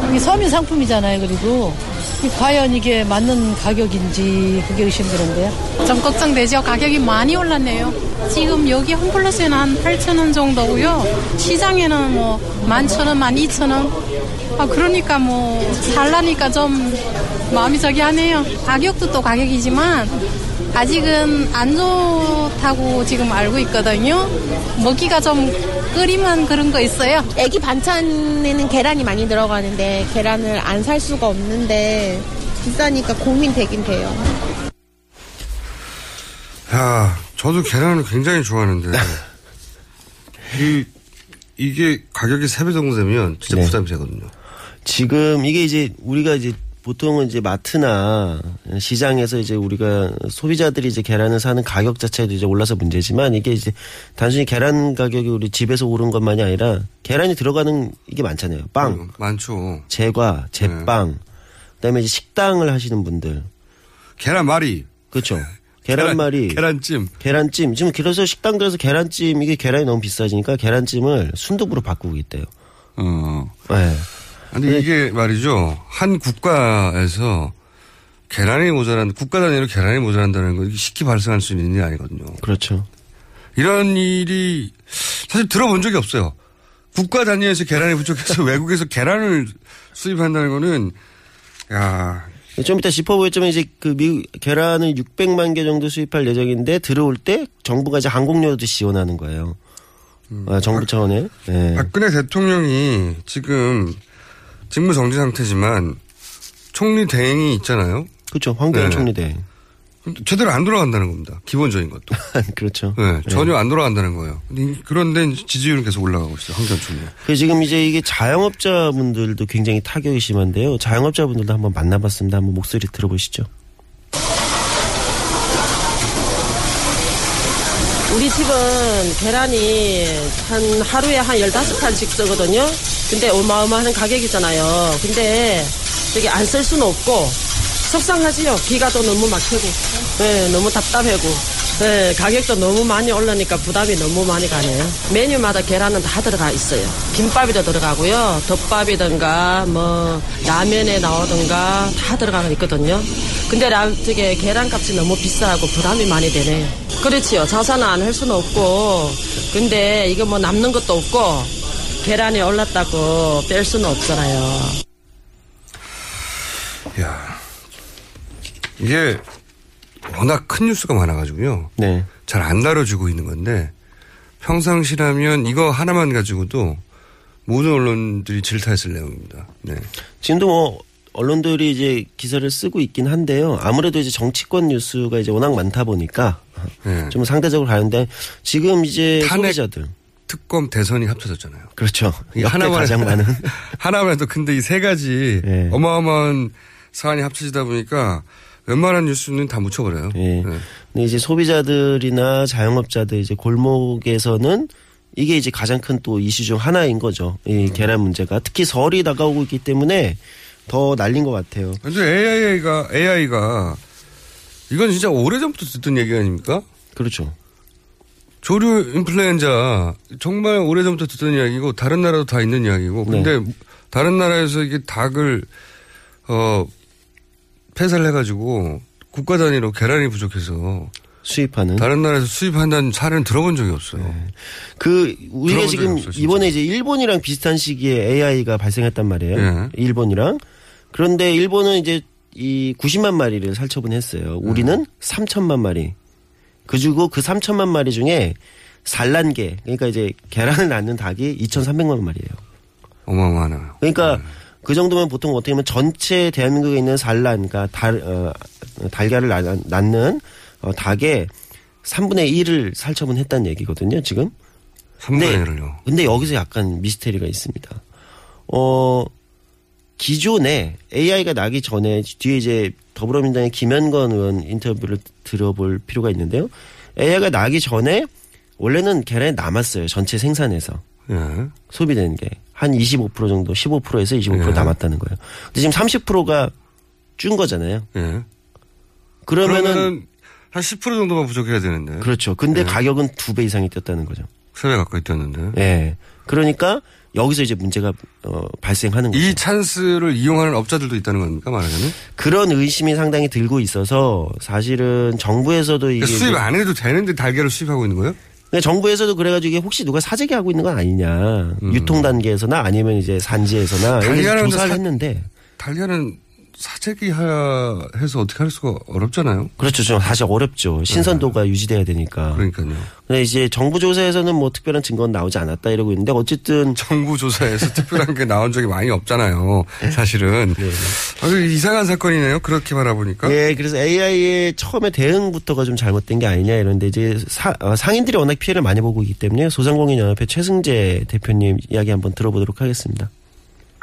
이게 서민 상품이잖아요, 그리고. 이 과연 이게 맞는 가격인지 그게 의심되는데요. 좀 걱정되죠. 가격이 많이 올랐네요. 지금 여기 홈플러스에는 한 8,000원 정도고요. 시장에는 뭐 11,000원, 12,000원. 아, 그러니까 뭐 살라니까 좀 마음이 저기 하네요. 가격도 또 가격이지만 아직은 안 좋다고 지금 알고 있거든요. 먹기가 좀 끓이면 그런 거 있어요. 애기 반찬에는 계란이 많이 들어가는데 계란을 안 살 수가 없는데 비싸니까 고민되긴 돼요. 야, 저도 계란을 굉장히 좋아하는데. 이, 이게 가격이 3배 정도 되면 진짜 네. 부담이 되거든요. 지금 이게 이제 우리가 이제 보통은 이제 마트나 시장에서 이제 우리가 소비자들이 이제 계란을 사는 가격 자체도 이제 올라서 문제지만 이게 이제 단순히 계란 가격이 우리 집에서 오른 것만이 아니라 계란이 들어가는 이게 많잖아요. 빵, 음, 많죠. 제과, 제빵, 그다음에 이제 식당을 하시는 분들. 계란말이. 그렇죠. 계란말이. 계란 찜. 계란찜. 지금 그래서 식당들에서 계란찜 이게 계란이 너무 비싸지니까 계란찜을 순두부로 바꾸고 있대요. 어. 네. 근데 이게 말이죠. 한 국가에서 계란이 모자란, 국가 단위로 계란이 모자란다는 건 이게 쉽게 발생할 수 있는 일이 아니거든요. 그렇죠. 이런 일이 사실 들어본 적이 없어요. 국가 단위에서 계란이 부족해서 외국에서 계란을 수입한다는 거는, 야 좀 이따 짚어보겠지만 이제 그 미국 계란을 600만 개 정도 수입할 예정인데 들어올 때 정부가 이제 항공료도 지원하는 거예요. 아, 정부 차원에. 네. 박근혜 대통령이 지금 직무 정지 상태지만 총리 대행이 있잖아요. 그렇죠. 황교안 네. 총리 대행. 제대로 안 돌아간다는 겁니다. 기본적인 것도. 그렇죠. 네, 전혀 안 돌아간다는 거예요. 그런데 지지율은 계속 올라가고 있어요. 황교안 총리. 그 지금 이제 이게 자영업자분들도 굉장히 타격이 심한데요. 자영업자분들도 한번 만나봤습니다. 한번 목소리 들어보시죠. 집은 계란이 한 하루에 한 15판씩 쓰거든요. 근데 어마어마한 가격이잖아요. 근데 저기 안 쓸 수는 없고 속상하지요. 비가 또 너무 막히고. 네, 너무 답답하고. 네, 가격도 너무 많이 올라니까 부담이 너무 많이 가네요. 메뉴마다 계란은 다 들어가 있어요. 김밥에도 들어가고요. 덮밥이든가 뭐 라면에 나오든가 다 들어가 있거든요. 근데 라, 저게 계란값이 너무 비싸고 부담이 많이 되네요. 그렇지요. 자산은 안 할 수는 없고 근데 이거 뭐 남는 것도 없고 계란이 올랐다고 뺄 수는 없잖아요. 야 이게 워낙 큰 뉴스가 많아가지고요. 네. 잘 안 다뤄지고 있는 건데 평상시라면 이거 하나만 가지고도 모든 언론들이 질타했을 내용입니다. 네. 지금도 뭐 언론들이 이제 기사를 쓰고 있긴 한데요. 아무래도 이제 정치권 뉴스가 이제 워낙 많다 보니까 네. 좀 상대적으로 가는데 지금 이제 탄핵 소비자들 특검 대선이 합쳐졌잖아요. 그렇죠. 하나만 가장 많은 하나만 해도 근데 이 세 가지 네. 어마어마한 사안이 합쳐지다 보니까 웬만한 뉴스는 다 묻혀버려요. 예. 근데 이제 소비자들이나 자영업자들 이제 골목에서는 이게 이제 가장 큰 또 이슈 중 하나인 거죠. 이 계란 문제가 특히 설이 다가오고 있기 때문에 더 날린 것 같아요. 근데 AI가 AI가 이건 진짜 오래 전부터 듣던 얘기 아닙니까? 그렇죠. 조류 인플루엔자 정말 오래 전부터 듣던 이야기고 다른 나라도 다 있는 이야기고 근데 다른 나라에서 이게 닭을 어 폐사를 해가지고 국가 단위로 계란이 부족해서 수입하는 다른 나라에서 수입한다는 사례는 들어본 적이 없어요. 그 우리가 지금 없어요, 이번에 이제 일본이랑 비슷한 시기에 AI가 발생했단 말이에요. 예. 일본이랑 그런데 일본은 이제 이 90만 마리를 살처분했어요. 우리는 3천만 마리. 그리고 그 3천만 마리 중에 산란계 그러니까 이제 계란을 낳는 닭이 2,300만 마리예요. 어마어마하네요. 그러니까 그 정도면 보통 어떻게 보면 전체 대한민국에 있는 산란, 그러니까 달, 어, 달걀을 낳- 낳는 어, 닭의 3분의 1을 살처분했다는 얘기거든요, 지금. 3분의 1을요. 근데 여기서 약간 미스테리가 있습니다. 어, 기존에 AI가 나기 전에 뒤에 이제 더불어민주당의 김현건 의원 인터뷰를 들어볼 필요가 있는데요. AI가 나기 전에 원래는 계란이 남았어요. 전체 생산에서. 예. 소비되는 게. 한 25% 정도, 15%에서 25% 예. 남았다는 거예요. 근데 지금 30%가 준 거잖아요. 예. 그러면은, 그러면은 한 10% 정도만 부족해야 되는데. 그렇죠. 근데 예. 가격은 두 배 이상이 뛰었다는 거죠. 세 배 가까이 뛰었는데. 예. 그러니까 여기서 이제 문제가 어, 발생하는 거죠. 이 찬스를 이용하는 업자들도 있다는 겁니까 말하자면? 그런 의심이 상당히 들고 있어서 사실은 정부에서도 이게 그러니까 수입 안 해도 되는데 달걀을 수입하고 있는 거예요? 근데 정부에서도 그래가지고 이게 혹시 누가 사재기 하고 있는 건 아니냐 유통 단계에서나 아니면 이제 산지에서나 음. 달걀은 조사를 사- 했는데 달걀은 사재기 하- 해서 어떻게 할 수가 어렵잖아요. 그렇죠 좀 사실 어렵죠 신선도가 유지돼야 되니까 네. 그러니까요. 근데 이제 정부 조사에서는 뭐 특별한 증거는 나오지 않았다 이러고 있는데 어쨌든 정부 조사에서 특별한 게 나온 적이 많이 없잖아요. 사실은 아주 이상한 사건이네요. 그렇게 바라보니까. 예, 그래서 AI의 처음에 대응부터가 좀 잘못된 게 아니냐 이런데 이제 사- 어, 상인들이 워낙 피해를 많이 보고 있기 때문에 소상공인 연합회 최승재 대표님 이야기 한번 들어보도록 하겠습니다.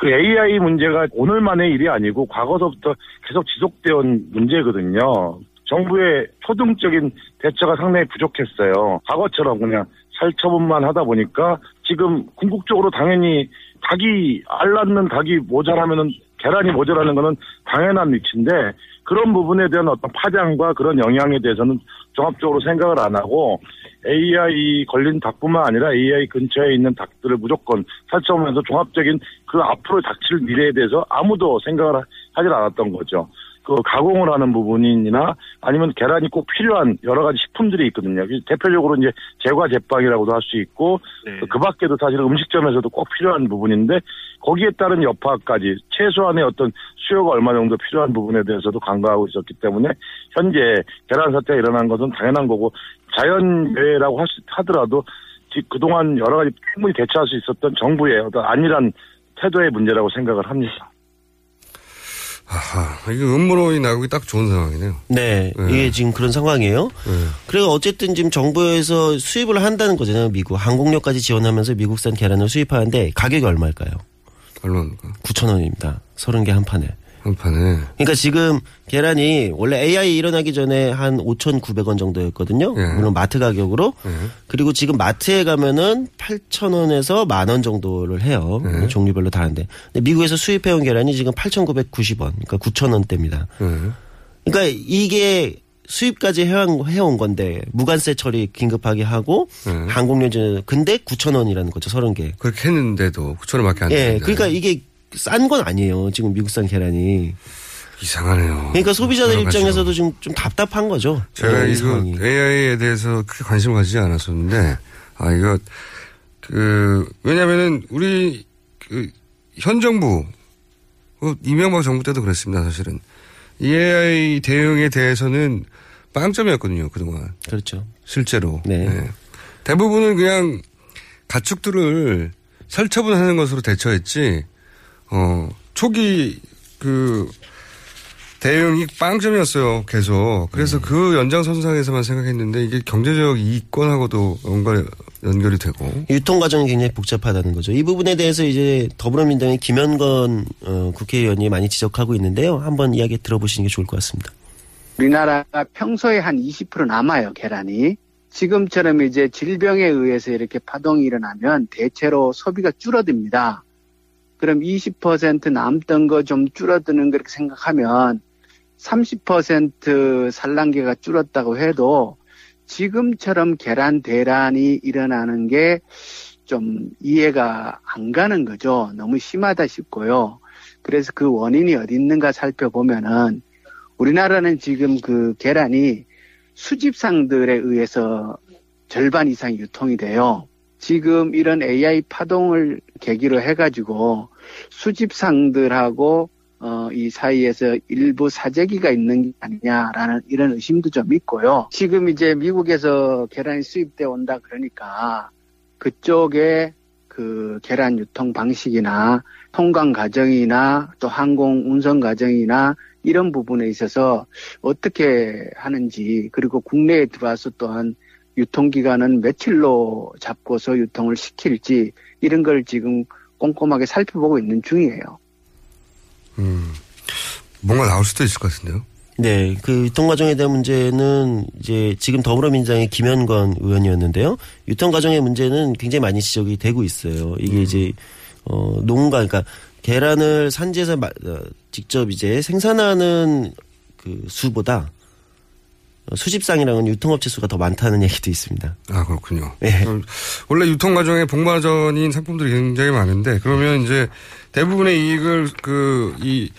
그 AI 문제가 오늘만의 일이 아니고 과거서부터 계속 지속되어 온 문제거든요. 정부의 초등적인 대처가 상당히 부족했어요. 과거처럼 그냥 살처분만 하다 보니까 지금 궁극적으로 당연히 닭이 알 낳는 닭이 모자라면은 계란이 모자라는 거는 당연한 위치인데 그런 부분에 대한 어떤 파장과 그런 영향에 대해서는 종합적으로 생각을 안 하고 AI 걸린 닭뿐만 아니라 AI 근처에 있는 닭들을 무조건 살처분해서 종합적인 그 앞으로 닥칠 미래에 대해서 아무도 생각을 하- 하질 않았던 거죠. 그 가공을 하는 부분이나 아니면 계란이 꼭 필요한 여러 가지 식품들이 있거든요. 대표적으로 이제 제과 제빵이라고도 할 수 있고 그 밖에도 사실 음식점에서도 꼭 필요한 부분인데 거기에 따른 여파까지 최소한의 어떤 수요가 얼마 정도 필요한 부분에 대해서도 간과하고 있었기 때문에 현재 계란 사태가 일어난 것은 당연한 거고 자연재해라고 할 수- 하더라도 지- 그동안 여러 가지 충분히 대처할 수 있었던 정부의 어떤 안일한 태도의 문제라고 생각을 합니다. 아하, 이게 음모론이 나오기 딱 좋은 상황이네요. 네, 이게 지금 그런 상황이에요. 그리고 어쨌든 지금 정부에서 수입을 한다는 거잖아요. 미국 항공료까지 지원하면서 미국산 계란을 수입하는데 가격이 얼마일까요? 얼마입니까? 9천 원입니다. 30개 한 판에. 한 판에. 그러니까 지금 계란이 원래 AI 일어나기 전에 한 5,900원 정도였거든요. 예. 물론 마트 가격으로. 그리고 지금 마트에 가면은 8,000원에서 만 원 정도를 해요. 예. 종류별로 다른데. 미국에서 수입해온 계란이 지금 8,990원. 그러니까 9,000원대입니다. 그러니까 이게 수입까지 해온, 해온 건데 무관세 처리 긴급하게 하고 항공료 제 근데 9,000원이라는 거죠. 30개. 그렇게 했는데도 9천 원밖에 안 예. 되는데. 그러니까 이게 싼 건 아니에요. 지금 미국산 계란이. 이상하네요. 그러니까 소비자들. 입장에서도 지금 좀 답답한 거죠. 제가 이 이거 상황이. AI에 대해서 크게 관심을 가지지 않았었는데, 아, 이거, 그, 왜냐면은, 우리, 그, 현 정부, 어, 이명박 정부 때도 그랬습니다, 사실은. 이 AI 대응에 대해서는 빵점이었거든요, 그동안. 그렇죠. 실제로. 네. 네. 대부분은 그냥 가축들을 살처분하는 것으로 대처했지, 어, 초기 그 대응이 빵점이었어요, 계속. 그래서 네. 그 연장선상에서만 생각했는데 이게 경제적 이권하고도 뭔가 연결이 되고. 유통 과정이 굉장히 복잡하다는 거죠. 이 부분에 대해서 이제 더불어민주당의 김현건 어, 국회의원이 많이 지적하고 있는데요. 한번 이야기 들어보시는 게 좋을 것 같습니다. 우리나라가 평소에 한 20% 남아요, 계란이. 지금처럼 이제 질병에 의해서 이렇게 파동이 일어나면 대체로 소비가 줄어듭니다. 그럼 20% 남던 거 좀 줄어드는 그렇게 생각하면 30% 산란계가 줄었다고 해도 지금처럼 계란 대란이 일어나는 게 좀 이해가 안 가는 거죠. 너무 심하다 싶고요. 그래서 그 원인이 어디 있는가 살펴보면은 우리나라는 지금 그 계란이 수집상들에 의해서 절반 이상 유통이 돼요. 지금 이런 AI 파동을 계기로 해가지고 수집상들하고 어, 이 사이에서 일부 사재기가 있는 게 아니냐라는 이런 의심도 좀 있고요. 지금 이제 미국에서 계란이 수입돼 온다 그러니까 그쪽에 그 계란 유통 방식이나 통관 과정이나 또 항공 운송 과정이나 이런 부분에 있어서 어떻게 하는지 그리고 국내에 들어와서 또한 유통기간은 며칠로 잡고서 유통을 시킬지 이런 걸 지금 꼼꼼하게 살펴보고 있는 중이에요. 음, 뭔가 나올 수도 있을 것 같은데요. 네, 그 유통 과정에 대한 문제는 이제 지금 더불어민주당의 김현건 의원이었는데요. 유통 과정의 문제는 굉장히 많이 지적이 되고 있어요. 이게 음. 이제 어 농가 그러니까 계란을 산지에서 어, 직접 이제 생산하는 그 수보다 수집상이랑은 유통업체 수가 더 많다는 얘기도 있습니다. 아 그렇군요. 네. 원래 유통 과정에 복마전인 상품들이 굉장히 많은데 그러면 이제 대부분의 이익을 그 이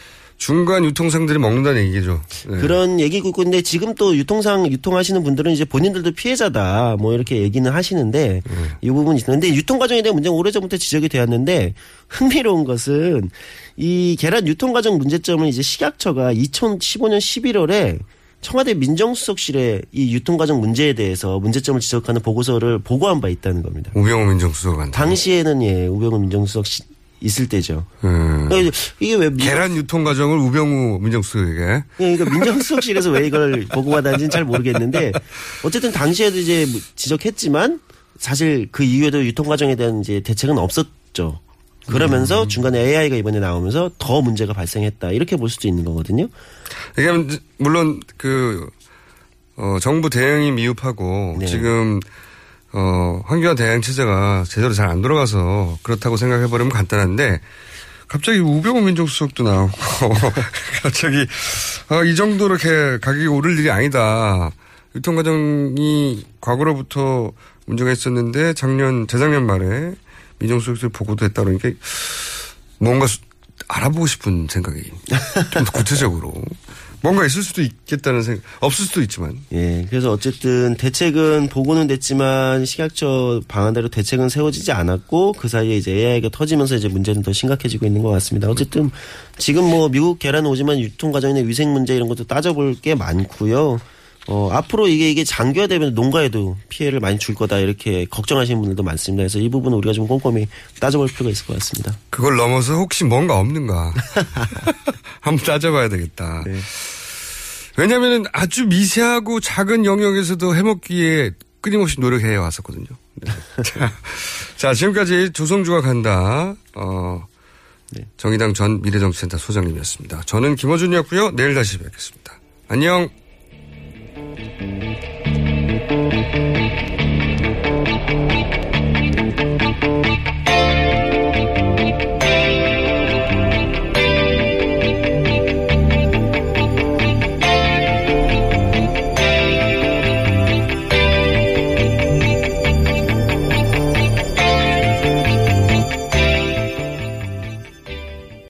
중간 유통상들이 먹는다는 얘기죠. 네. 그런 얘기고 있는데 지금 또 유통상 유통하시는 분들은 이제 본인들도 피해자다 뭐 이렇게 얘기는 하시는데 네. 이 부분이 있는데 유통 과정에 대한 문제는 오래전부터 지적이 되었는데 흥미로운 것은 이 계란 유통 과정 문제점을 이제 식약처가 2015년 11월에 청와대 민정수석실에 이 유통과정 문제에 대해서 문제점을 지적하는 보고서를 보고한 바 있다는 겁니다. 우병우 민정수석한테. 당시에는 예, 우병우 민정수석 시, 있을 때죠. 음. 그러니까 이게 왜 계란 유통 과정을 우병우 민정수석에게? 예, 그러니까 민정수석실에서 왜 이걸 보고받았는지는 잘 모르겠는데 어쨌든 당시에도 이제 지적했지만 사실 그 이후에도 유통 과정에 대한 이제 대책은 없었죠. 그러면서 음. 중간에 AI가 이번에 나오면서 더 문제가 발생했다 이렇게 볼 수도 있는 거거든요. 이게 물론 그 어, 정부 대응이 미흡하고 네. 지금 어, 환경화 대응 체제가 제대로 잘 안 돌아가서 그렇다고 생각해 버리면 간단한데 갑자기 우병우 민정수석도 나오고 갑자기 아, 이 정도로 이렇게 가격이 오를 일이 아니다. 유통 과정이 과거로부터 문제가 있었는데 작년 재작년 말에 민정수석실 보고도 했다 그러니까 뭔가 알아보고 싶은 생각이 좀 구체적으로 뭔가 있을 수도 있겠다는 생각, 없을 수도 있지만. 예. 그래서 어쨌든 대책은 보고는 됐지만 식약처 방안대로 대책은 세워지지 않았고 그 사이에 이제 AI가 터지면서 이제 문제는 더 심각해지고 있는 것 같습니다. 어쨌든 지금 뭐 미국 계란 오지만 유통 과정이나 위생 문제 이런 것도 따져볼 게 많고요. 어, 앞으로 이게, 이게 장기화 되면 농가에도 피해를 많이 줄 거다 이렇게 걱정하시는 분들도 많습니다. 그래서 이 부분은 우리가 좀 꼼꼼히 따져볼 필요가 있을 것 같습니다. 그걸 넘어서 혹시 뭔가 없는가. 한번 따져봐야 되겠다. 네. 왜냐하면 아주 미세하고 작은 영역에서도 해먹기에 끊임없이 노력해 왔었거든요. 네. 자, 자, 지금까지 조성주가 간다. 어, 네. 정의당 전 미래정치센터 소장님이었습니다. 저는 김호준이었고요. 내일 다시 뵙겠습니다. 안녕. Thank you.